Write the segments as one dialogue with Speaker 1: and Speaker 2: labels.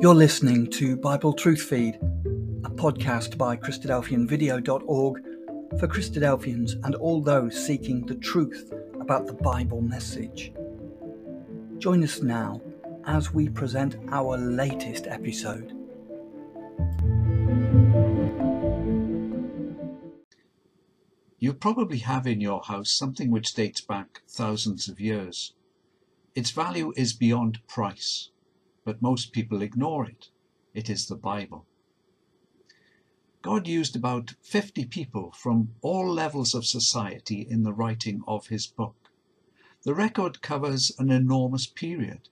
Speaker 1: You're listening to Bible Truth Feed, a podcast by Christadelphianvideo.org for Christadelphians and all those seeking the truth about the Bible message. Join us now as we present our latest episode.
Speaker 2: You probably have in your house something which dates back thousands of years. Its value is beyond price but most people ignore it. It is the Bible. God used about 50 people from all levels of society in the writing of his book. The record covers an enormous period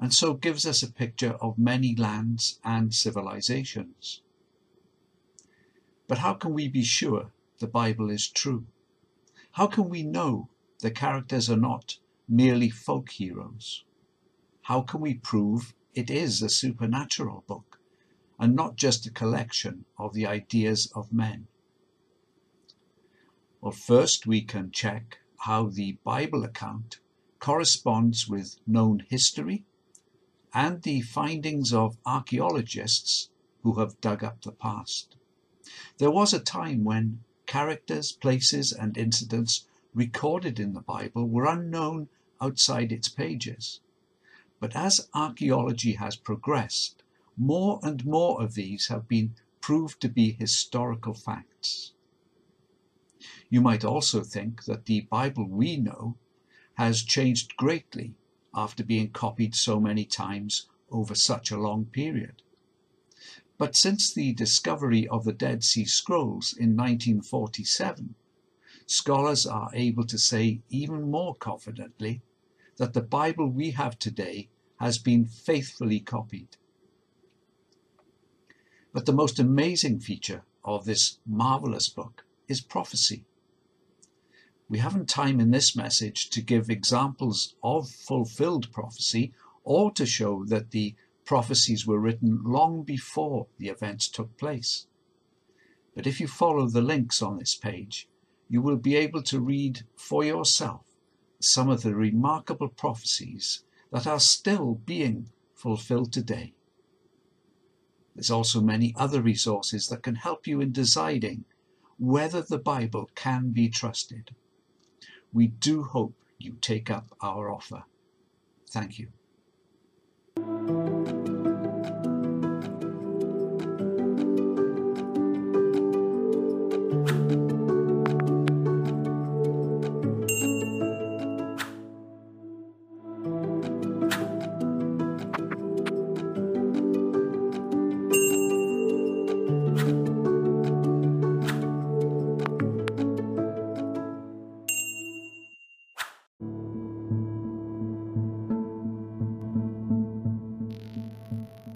Speaker 2: and so gives us a picture of many lands and civilizations. But how can we be sure the Bible is true? How can we know the characters are not merely folk heroes? How can we prove it is a supernatural book and not just a collection of the ideas of men. Well, first we can check how the Bible account corresponds with known history and the findings of archaeologists who have dug up the past. There was a time when characters, places, and incidents recorded in the Bible were unknown outside its pages. But as archaeology has progressed, more and more of these have been proved to be historical facts. You might also think that the Bible we know has changed greatly after being copied so many times over such a long period. But since the discovery of the Dead Sea Scrolls in 1947, scholars are able to say even more confidently that the Bible we have today has been faithfully copied. But the most amazing feature of this marvelous book is prophecy. We haven't time in this message to give examples of fulfilled prophecy or to show that the prophecies were written long before the events took place. But if you follow the links on this page, you will be able to read for yourself some of the remarkable prophecies that are still being fulfilled today. There's also many other resources that can help you in deciding whether the Bible can be trusted. We do hope you take up our offer. Thank you.